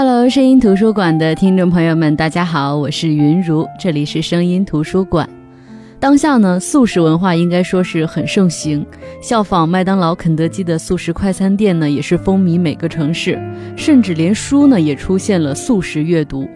Hello，声音图书馆的听众朋友们，大家好，我是云如，这里是声音图书馆。当下呢，素食文化应该说是很盛行，效仿麦当劳、肯德基的素食快餐店呢，也是风靡每个城市，甚至连书呢也出现了素食阅读。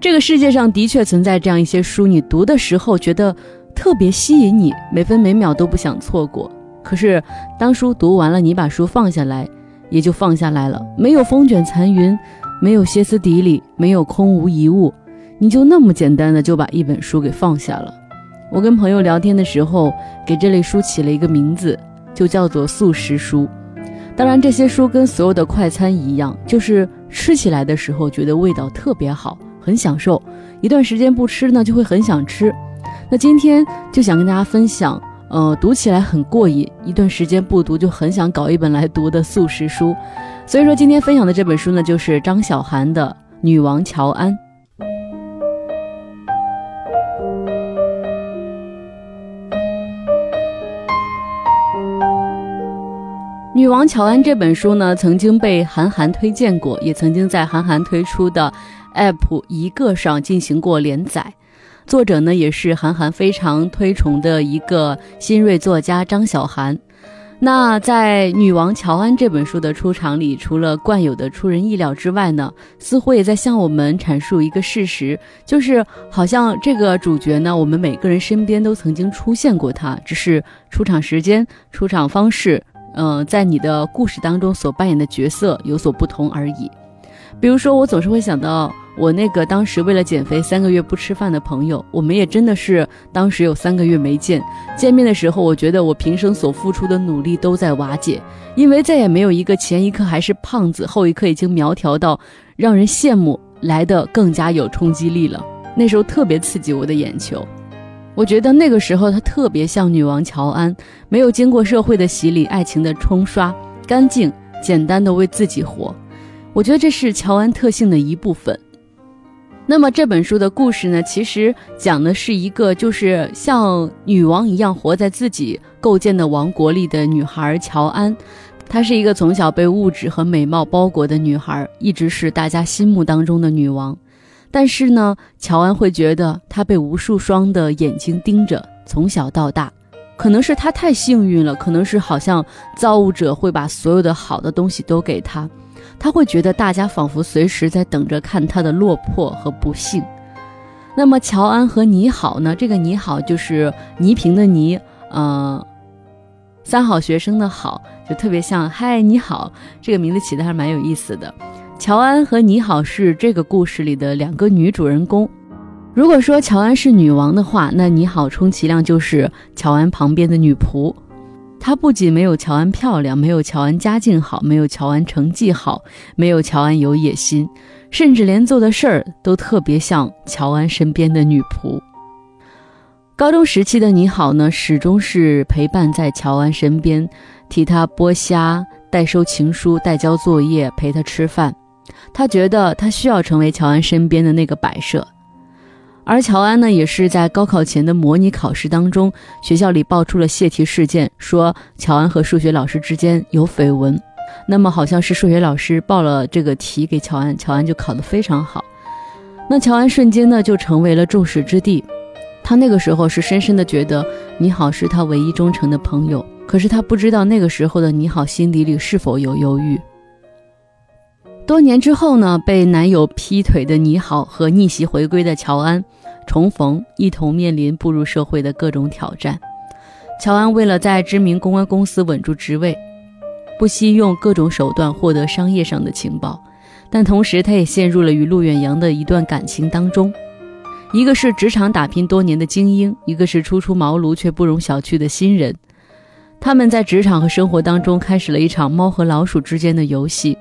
这个世界上的确存在这样一些书，你读的时候觉得特别吸引你，每分每秒都不想错过。可是当书读完了，你把书放下来，也就放下来了，没有风卷残云，没有歇斯底里，没有空无一物，你就那么简单的就把一本书给放下了。我跟朋友聊天的时候，给这类书起了一个名字，就叫做素食书。当然，这些书跟所有的快餐一样，就是吃起来的时候觉得味道特别好，很享受；一段时间不吃呢，就会很想吃。那今天就想跟大家分享，呃，读起来很过瘾，一段时间不读就很想搞一本来读的素食书。所以说，今天分享的这本书呢，就是张小涵的《女王乔安》。《女王乔安》这本书呢，曾经被韩寒推荐过，也曾经在韩寒推出的 App 一个上进行过连载。作者呢，也是韩寒非常推崇的一个新锐作家张小涵。那在《女王乔安》这本书的出场里，除了惯有的出人意料之外呢，似乎也在向我们阐述一个事实，就是好像这个主角呢，我们每个人身边都曾经出现过他，只是出场时间、出场方式。嗯，在你的故事当中所扮演的角色有所不同而已。比如说，我总是会想到我那个当时为了减肥三个月不吃饭的朋友，我们也真的是当时有三个月没见。见面的时候，我觉得我平生所付出的努力都在瓦解，因为再也没有一个前一刻还是胖子，后一刻已经苗条到让人羡慕来的更加有冲击力了。那时候特别刺激我的眼球。我觉得那个时候她特别像女王乔安，没有经过社会的洗礼、爱情的冲刷，干净简单的为自己活。我觉得这是乔安特性的一部分。那么这本书的故事呢，其实讲的是一个就是像女王一样活在自己构建的王国里的女孩乔安。她是一个从小被物质和美貌包裹的女孩，一直是大家心目当中的女王。但是呢，乔安会觉得她被无数双的眼睛盯着，从小到大，可能是她太幸运了，可能是好像造物者会把所有的好的东西都给她，他会觉得大家仿佛随时在等着看他的落魄和不幸。那么乔安和你好呢？这个你好就是倪萍的倪，呃，三好学生的好，就特别像嗨你好，这个名字起的还蛮有意思的。乔安和你好是这个故事里的两个女主人公。如果说乔安是女王的话，那你好充其量就是乔安旁边的女仆。她不仅没有乔安漂亮，没有乔安家境好，没有乔安成绩好，没有乔安有野心，甚至连做的事儿都特别像乔安身边的女仆。高中时期的你好呢，始终是陪伴在乔安身边，替他剥虾、代收情书、代交作业、陪他吃饭。他觉得他需要成为乔安身边的那个摆设，而乔安呢，也是在高考前的模拟考试当中，学校里爆出了泄题事件，说乔安和数学老师之间有绯闻。那么好像是数学老师报了这个题给乔安，乔安就考得非常好。那乔安瞬间呢就成为了众矢之的。他那个时候是深深的觉得你好是他唯一忠诚的朋友，可是他不知道那个时候的你好心底里是否有犹豫。多年之后呢，被男友劈腿的你好和逆袭回归的乔安重逢，一同面临步入社会的各种挑战。乔安为了在知名公关公司稳住职位，不惜用各种手段获得商业上的情报，但同时他也陷入了与陆远扬的一段感情当中。一个是职场打拼多年的精英，一个是初出茅庐却不容小觑的新人。他们在职场和生活当中开始了一场猫和老鼠之间的游戏。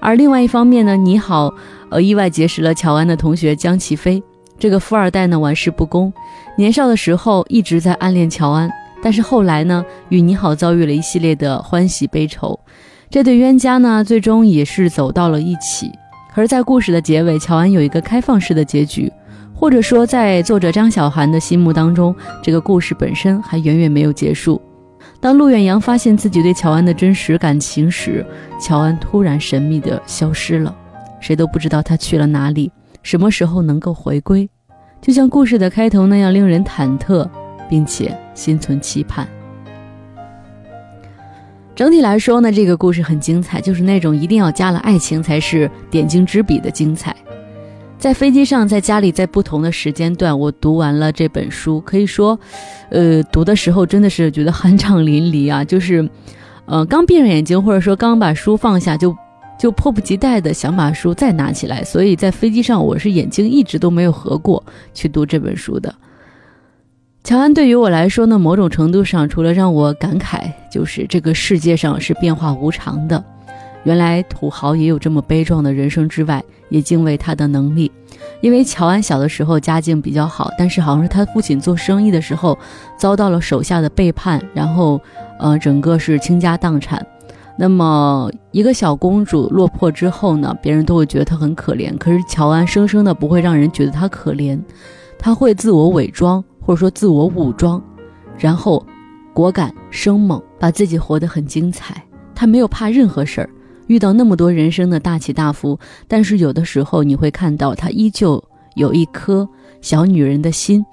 而另外一方面呢，你好，呃，意外结识了乔安的同学江齐飞。这个富二代呢，玩世不恭，年少的时候一直在暗恋乔安，但是后来呢，与你好遭遇了一系列的欢喜悲愁。这对冤家呢，最终也是走到了一起。而在故事的结尾，乔安有一个开放式的结局，或者说，在作者张小涵的心目当中，这个故事本身还远远没有结束。当陆远扬发现自己对乔安的真实感情时，乔安突然神秘地消失了，谁都不知道他去了哪里，什么时候能够回归，就像故事的开头那样令人忐忑，并且心存期盼。整体来说呢，这个故事很精彩，就是那种一定要加了爱情才是点睛之笔的精彩。在飞机上，在家里，在不同的时间段，我读完了这本书，可以说，呃，读的时候真的是觉得酣畅淋漓啊，就是，呃，刚闭上眼睛，或者说刚把书放下，就就迫不及待的想把书再拿起来。所以在飞机上，我是眼睛一直都没有合过去读这本书的。乔安对于我来说呢，某种程度上，除了让我感慨，就是这个世界上是变化无常的，原来土豪也有这么悲壮的人生之外，也敬畏他的能力。因为乔安小的时候家境比较好，但是好像是他父亲做生意的时候遭到了手下的背叛，然后，呃，整个是倾家荡产。那么一个小公主落魄之后呢，别人都会觉得她很可怜，可是乔安生生的不会让人觉得她可怜，她会自我伪装。或者说自我武装，然后果敢生猛，把自己活得很精彩。他没有怕任何事儿，遇到那么多人生的大起大伏，但是有的时候你会看到他依旧有一颗小女人的心。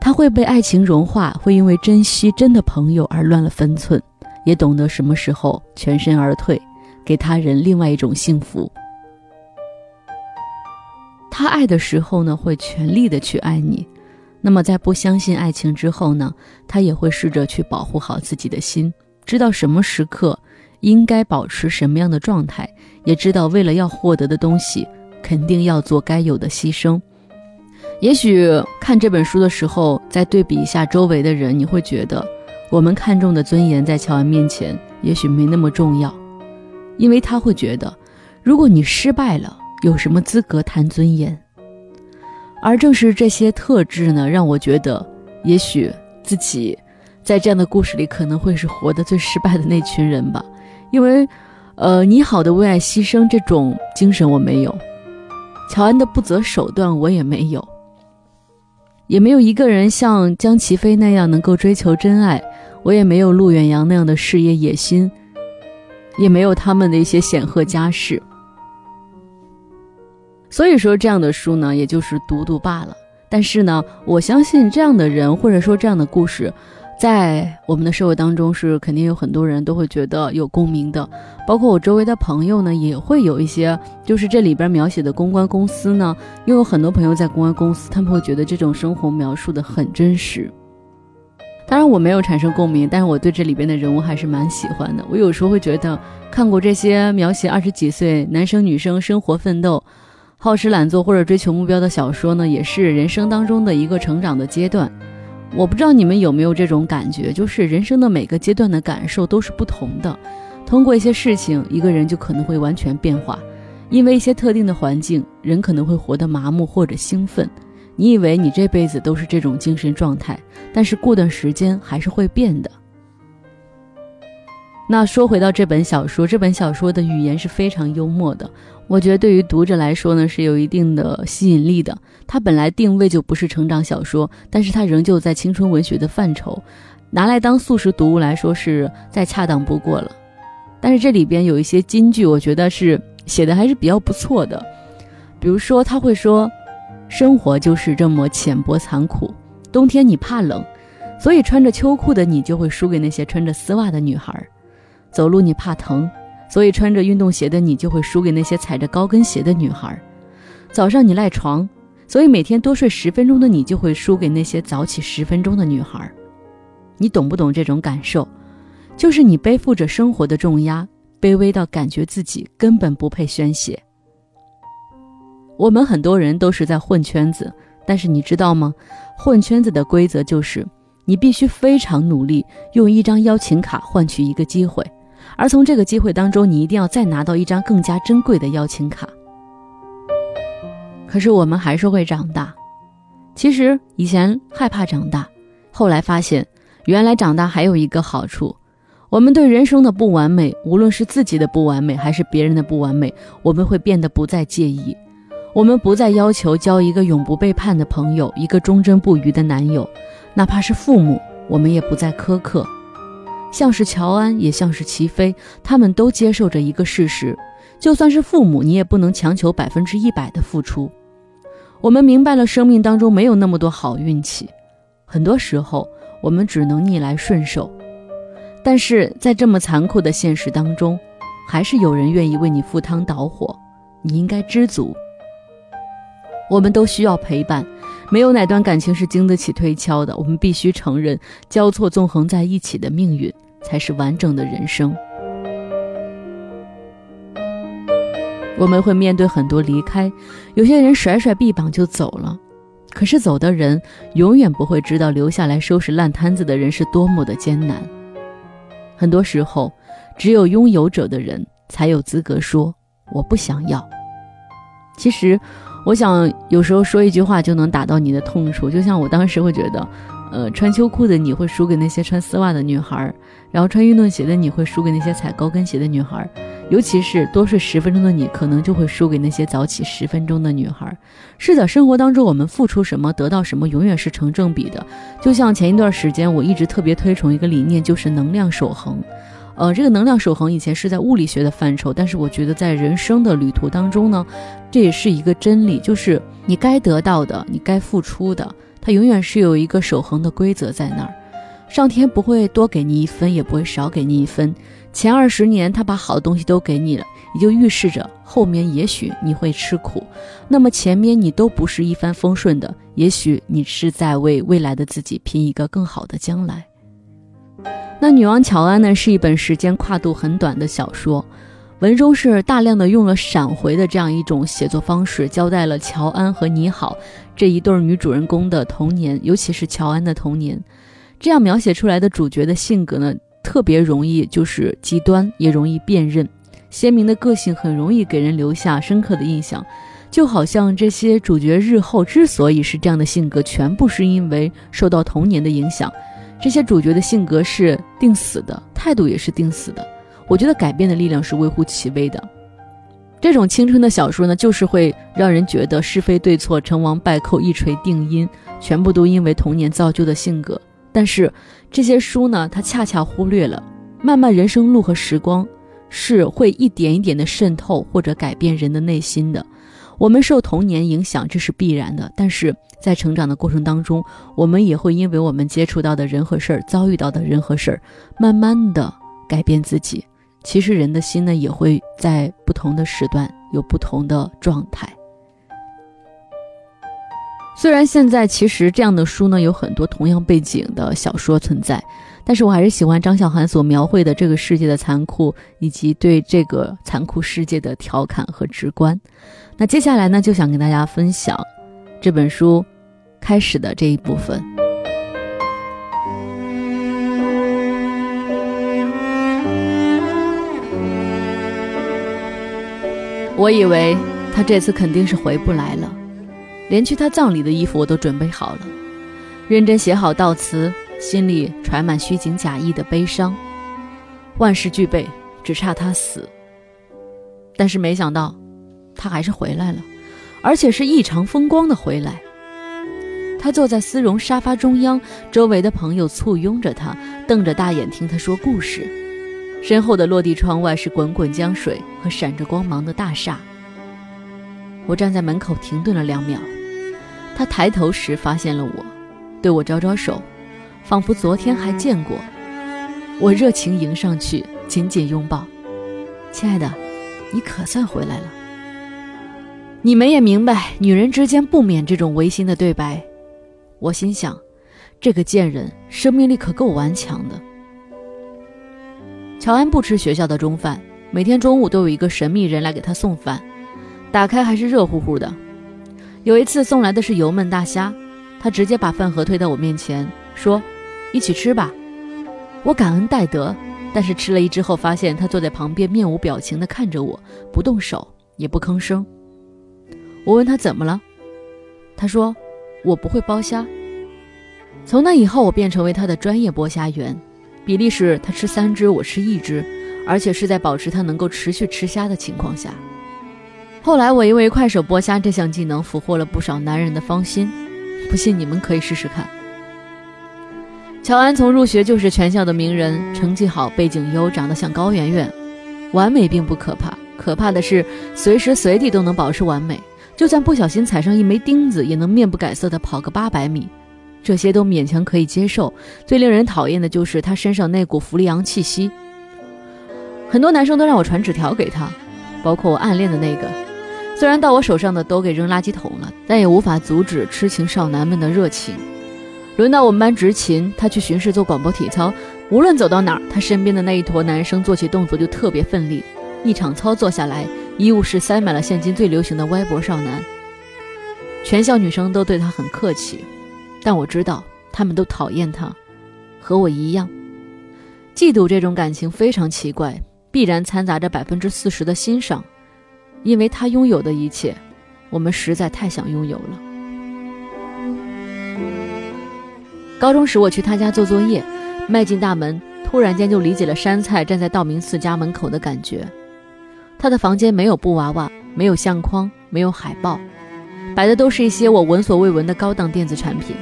他会被爱情融化，会因为珍惜真的朋友而乱了分寸，也懂得什么时候全身而退，给他人另外一种幸福。他爱的时候呢，会全力的去爱你。那么，在不相信爱情之后呢，他也会试着去保护好自己的心，知道什么时刻应该保持什么样的状态，也知道为了要获得的东西，肯定要做该有的牺牲。也许看这本书的时候，再对比一下周围的人，你会觉得我们看重的尊严，在乔安面前也许没那么重要，因为他会觉得，如果你失败了，有什么资格谈尊严？而正是这些特质呢，让我觉得，也许自己在这样的故事里可能会是活得最失败的那群人吧。因为，呃，你好的为爱牺牲这种精神我没有，乔安的不择手段我也没有，也没有一个人像江齐飞那样能够追求真爱，我也没有陆远扬那样的事业野心，也没有他们的一些显赫家世。所以说，这样的书呢，也就是读读罢了。但是呢，我相信这样的人，或者说这样的故事，在我们的社会当中是肯定有很多人都会觉得有共鸣的。包括我周围的朋友呢，也会有一些，就是这里边描写的公关公司呢，又有很多朋友在公关公司，他们会觉得这种生活描述的很真实。当然，我没有产生共鸣，但是我对这里边的人物还是蛮喜欢的。我有时候会觉得，看过这些描写二十几岁男生女生生活奋斗。好吃懒做或者追求目标的小说呢，也是人生当中的一个成长的阶段。我不知道你们有没有这种感觉，就是人生的每个阶段的感受都是不同的。通过一些事情，一个人就可能会完全变化。因为一些特定的环境，人可能会活得麻木或者兴奋。你以为你这辈子都是这种精神状态，但是过段时间还是会变的。那说回到这本小说，这本小说的语言是非常幽默的，我觉得对于读者来说呢是有一定的吸引力的。它本来定位就不是成长小说，但是它仍旧在青春文学的范畴，拿来当速食读物来说是再恰当不过了。但是这里边有一些金句，我觉得是写的还是比较不错的。比如说他会说，生活就是这么浅薄残酷，冬天你怕冷，所以穿着秋裤的你就会输给那些穿着丝袜的女孩。走路你怕疼，所以穿着运动鞋的你就会输给那些踩着高跟鞋的女孩。早上你赖床，所以每天多睡十分钟的你就会输给那些早起十分钟的女孩。你懂不懂这种感受？就是你背负着生活的重压，卑微到感觉自己根本不配宣泄。我们很多人都是在混圈子，但是你知道吗？混圈子的规则就是，你必须非常努力，用一张邀请卡换取一个机会。而从这个机会当中，你一定要再拿到一张更加珍贵的邀请卡。可是我们还是会长大。其实以前害怕长大，后来发现，原来长大还有一个好处：我们对人生的不完美，无论是自己的不完美，还是别人的不完美，我们会变得不再介意。我们不再要求交一个永不背叛的朋友，一个忠贞不渝的男友，哪怕是父母，我们也不再苛刻。像是乔安，也像是齐飞，他们都接受着一个事实，就算是父母，你也不能强求百分之一百的付出。我们明白了，生命当中没有那么多好运气，很多时候我们只能逆来顺受。但是在这么残酷的现实当中，还是有人愿意为你赴汤蹈火，你应该知足。我们都需要陪伴，没有哪段感情是经得起推敲的。我们必须承认，交错纵横在一起的命运才是完整的人生。我们会面对很多离开，有些人甩甩臂膀就走了，可是走的人永远不会知道留下来收拾烂摊子的人是多么的艰难。很多时候，只有拥有者的人才有资格说我不想要。其实，我想有时候说一句话就能打到你的痛处，就像我当时会觉得，呃，穿秋裤的你会输给那些穿丝袜的女孩，然后穿运动鞋的你会输给那些踩高跟鞋的女孩。尤其是多睡十分钟的你，可能就会输给那些早起十分钟的女孩。是的，生活当中我们付出什么，得到什么，永远是成正比的。就像前一段时间，我一直特别推崇一个理念，就是能量守恒。呃，这个能量守恒以前是在物理学的范畴，但是我觉得在人生的旅途当中呢，这也是一个真理，就是你该得到的，你该付出的，它永远是有一个守恒的规则在那儿。上天不会多给你一分，也不会少给你一分。前二十年，他把好的东西都给你了，也就预示着后面也许你会吃苦。那么前面你都不是一帆风顺的，也许你是在为未来的自己拼一个更好的将来。那《女王乔安》呢，是一本时间跨度很短的小说，文中是大量的用了闪回的这样一种写作方式，交代了乔安和你好这一对女主人公的童年，尤其是乔安的童年。这样描写出来的主角的性格呢？特别容易就是极端，也容易辨认，鲜明的个性很容易给人留下深刻的印象，就好像这些主角日后之所以是这样的性格，全部是因为受到童年的影响。这些主角的性格是定死的，态度也是定死的。我觉得改变的力量是微乎其微的。这种青春的小说呢，就是会让人觉得是非对错、成王败寇、一锤定音，全部都因为童年造就的性格。但是这些书呢，它恰恰忽略了，漫漫人生路和时光是会一点一点的渗透或者改变人的内心的。我们受童年影响，这是必然的。但是在成长的过程当中，我们也会因为我们接触到的人和事儿、遭遇到的人和事儿，慢慢的改变自己。其实人的心呢，也会在不同的时段有不同的状态。虽然现在其实这样的书呢有很多同样背景的小说存在，但是我还是喜欢张小涵所描绘的这个世界的残酷，以及对这个残酷世界的调侃和直观。那接下来呢，就想跟大家分享这本书开始的这一部分。我以为他这次肯定是回不来了。连去他葬礼的衣服我都准备好了，认真写好悼词，心里揣满虚情假意的悲伤，万事俱备，只差他死。但是没想到，他还是回来了，而且是异常风光的回来。他坐在丝绒沙发中央，周围的朋友簇拥着他，瞪着大眼听他说故事。身后的落地窗外是滚滚江水和闪着光芒的大厦。我站在门口停顿了两秒。他抬头时发现了我，对我招招手，仿佛昨天还见过。我热情迎上去，紧紧拥抱。亲爱的，你可算回来了。你们也明白，女人之间不免这种违心的对白。我心想，这个贱人生命力可够顽强的。乔安不吃学校的中饭，每天中午都有一个神秘人来给他送饭，打开还是热乎乎的。有一次送来的是油焖大虾，他直接把饭盒推到我面前，说：“一起吃吧。”我感恩戴德，但是吃了一之后，发现他坐在旁边面无表情地看着我，不动手也不吭声。我问他怎么了，他说：“我不会剥虾。”从那以后，我便成为他的专业剥虾员，比例是他吃三只，我吃一只，而且是在保持他能够持续吃虾的情况下。后来我因为快手剥虾这项技能俘获了不少男人的芳心，不信你们可以试试看。乔安从入学就是全校的名人，成绩好，背景优，长得像高圆圆，完美并不可怕，可怕的是随时随地都能保持完美，就算不小心踩上一枚钉子，也能面不改色的跑个八百米。这些都勉强可以接受，最令人讨厌的就是他身上那股弗利昂气息。很多男生都让我传纸条给他，包括我暗恋的那个。虽然到我手上的都给扔垃圾桶了，但也无法阻止痴情少男们的热情。轮到我们班执勤，他去巡视做广播体操，无论走到哪儿，他身边的那一坨男生做起动作就特别奋力。一场操作下来，医务室塞满了现今最流行的歪脖少男。全校女生都对他很客气，但我知道他们都讨厌他，和我一样。嫉妒这种感情非常奇怪，必然掺杂着百分之四十的欣赏，因为他拥有的一切，我们实在太想拥有了。高中时我去他家做作业，迈进大门，突然间就理解了山菜站在道明寺家门口的感觉。他的房间没有布娃娃，没有相框，没有海报，摆的都是一些我闻所未闻的高档电子产品。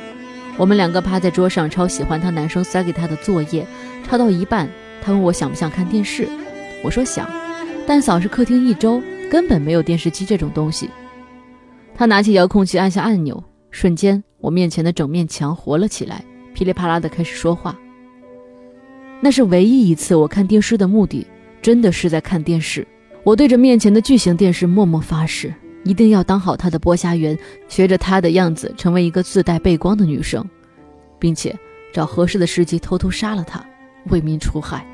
我们两个趴在桌上抄喜欢他男生塞给他的作业，抄到一半，他问我想不想看电视，我说想，但扫视客厅一周，根本没有电视机这种东西。他拿起遥控器按下按钮，瞬间我面前的整面墙活了起来，噼里啪啦的开始说话。那是唯一一次我看电视的目的，真的是在看电视。我对着面前的巨型电视默默发誓，一定要当好他的剥虾员，学着他的样子成为一个自带背光的女生，并且找合适的时机偷偷杀了他，为民除害。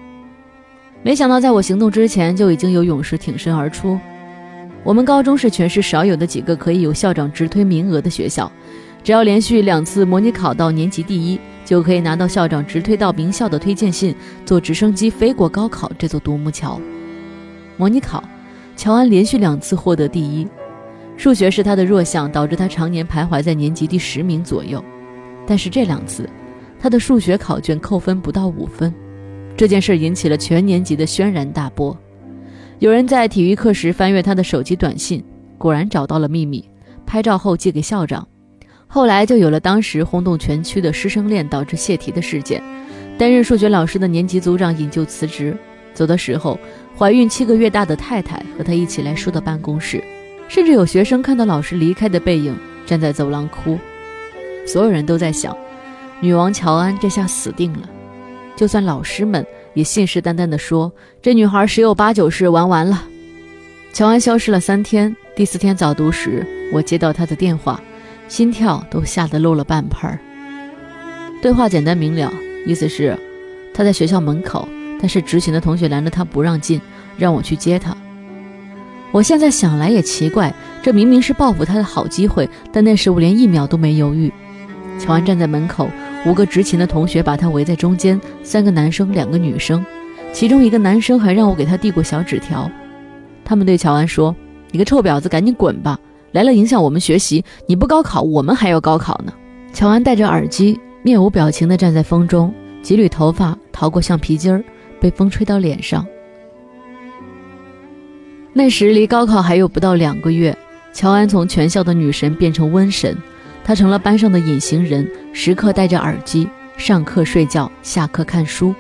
没想到在我行动之前，就已经有勇士挺身而出。我们高中是全市少有的几个可以有校长直推名额的学校，只要连续两次模拟考到年级第一，就可以拿到校长直推到名校的推荐信，坐直升机飞过高考这座独木桥。模拟考，乔安连续两次获得第一。数学是他的弱项，导致他常年徘徊在年级第十名左右。但是这两次，他的数学考卷扣分不到五分。这件事引起了全年级的轩然大波。有人在体育课时翻阅他的手机短信，果然找到了秘密，拍照后寄给校长。后来就有了当时轰动全区的师生恋导致泄题的事件。担任数学老师的年级组长引咎辞职。走的时候，怀孕七个月大的太太和他一起来叔的办公室，甚至有学生看到老师离开的背影，站在走廊哭。所有人都在想，女王乔安这下死定了。就算老师们也信誓旦旦地说，这女孩十有八九是玩完了。乔安消失了三天，第四天早读时，我接到她的电话，心跳都吓得漏了半拍儿。对话简单明了，意思是，她在学校门口。但是执勤的同学拦着他不让进，让我去接他。我现在想来也奇怪，这明明是报复他的好机会，但那时我连一秒都没犹豫。乔安站在门口，五个执勤的同学把他围在中间，三个男生，两个女生，其中一个男生还让我给他递过小纸条。他们对乔安说：“你个臭婊子，赶紧滚吧！来了影响我们学习，你不高考，我们还要高考呢。”乔安戴着耳机，面无表情地站在风中，几缕头发逃过橡皮筋儿。被风吹到脸上。那时离高考还有不到两个月，乔安从全校的女神变成瘟神，她成了班上的隐形人，时刻戴着耳机，上课睡觉，下课看书。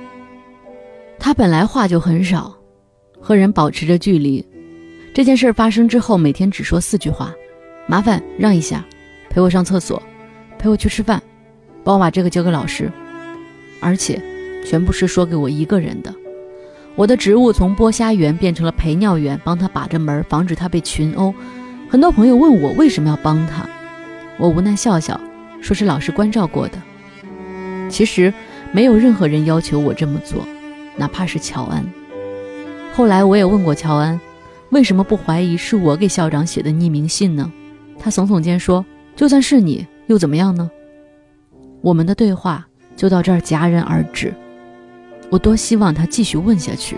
她本来话就很少，和人保持着距离。这件事发生之后，每天只说四句话：麻烦让一下，陪我上厕所，陪我去吃饭，帮我把这个交给老师，而且。全部是说给我一个人的。我的职务从剥虾员变成了陪尿员，帮他把着门，防止他被群殴。很多朋友问我为什么要帮他，我无奈笑笑，说是老师关照过的。其实没有任何人要求我这么做，哪怕是乔安。后来我也问过乔安，为什么不怀疑是我给校长写的匿名信呢？他耸耸肩说：“就算是你，又怎么样呢？”我们的对话就到这儿戛然而止。我多希望他继续问下去。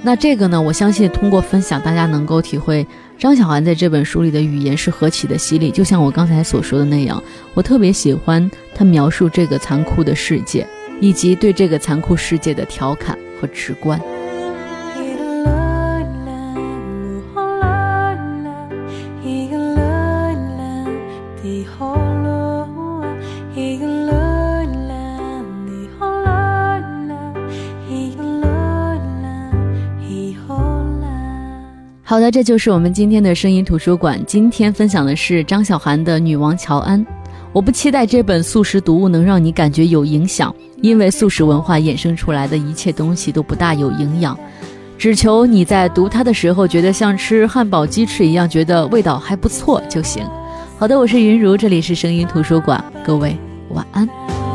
那这个呢？我相信通过分享，大家能够体会张小涵在这本书里的语言是何其的犀利。就像我刚才所说的那样，我特别喜欢他描述这个残酷的世界，以及对这个残酷世界的调侃和直观。好的，这就是我们今天的声音图书馆。今天分享的是张小涵的《女王乔安》。我不期待这本素食读物能让你感觉有影响，因为素食文化衍生出来的一切东西都不大有营养。只求你在读它的时候，觉得像吃汉堡、鸡翅一样，觉得味道还不错就行。好的，我是云如，这里是声音图书馆，各位晚安。